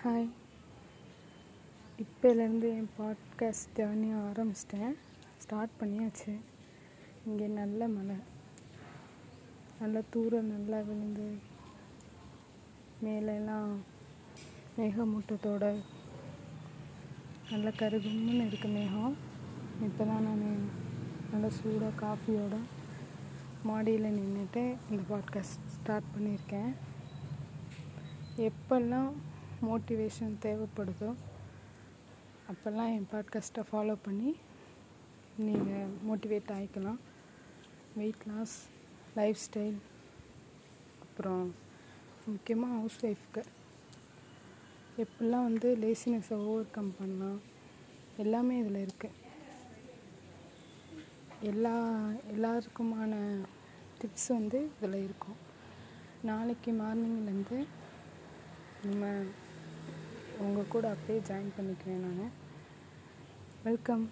Hi இப்போலேருந்து என் podcast journey ஆரம்பிச்சிட்டேன். ஸ்டார்ட் பண்ணியாச்சு. இங்கே நல்ல மழை. நல்ல தூரம் நல்லா விழுந்து மேலெல்லாம் மேகமூட்டத்தோட நல்ல கருகும்னு இருக்குது மேகம். இப்போ தான் நான் நல்ல சூடாக காஃபியோட மாடியில் நின்றுட்டு இந்த பாட்காஸ்ட் ஸ்டார்ட் பண்ணியிருக்கேன். எப்பெல்லாம் மோட்டிவேஷன் தேவைப்படுதோ அப்போல்லாம் என் பாட்காஸ்ட்டை ஃபாலோ பண்ணி நீங்கள் மோட்டிவேட் ஆகிக்கலாம் வெயிட் லாஸ் லைஃப் ஸ்டைல் அப்புறம் முக்கியமாக ஹவுஸ் ஒய்ஃப்க்கு எப்படிலாம் வந்து லேசினஸை ஓவர் கம் பண்ணலாம் எல்லாமே இதில் இருக்குது எல்லா எல்லாருக்குமான டிப்ஸ் வந்து இதில் இருக்கும். நாளைக்கு மார்னிங்லேருந்து நம்ம உங்கள் கூட அப்படியே ஜாயின் பண்ணிக்குவேன் நான். வெல்கம்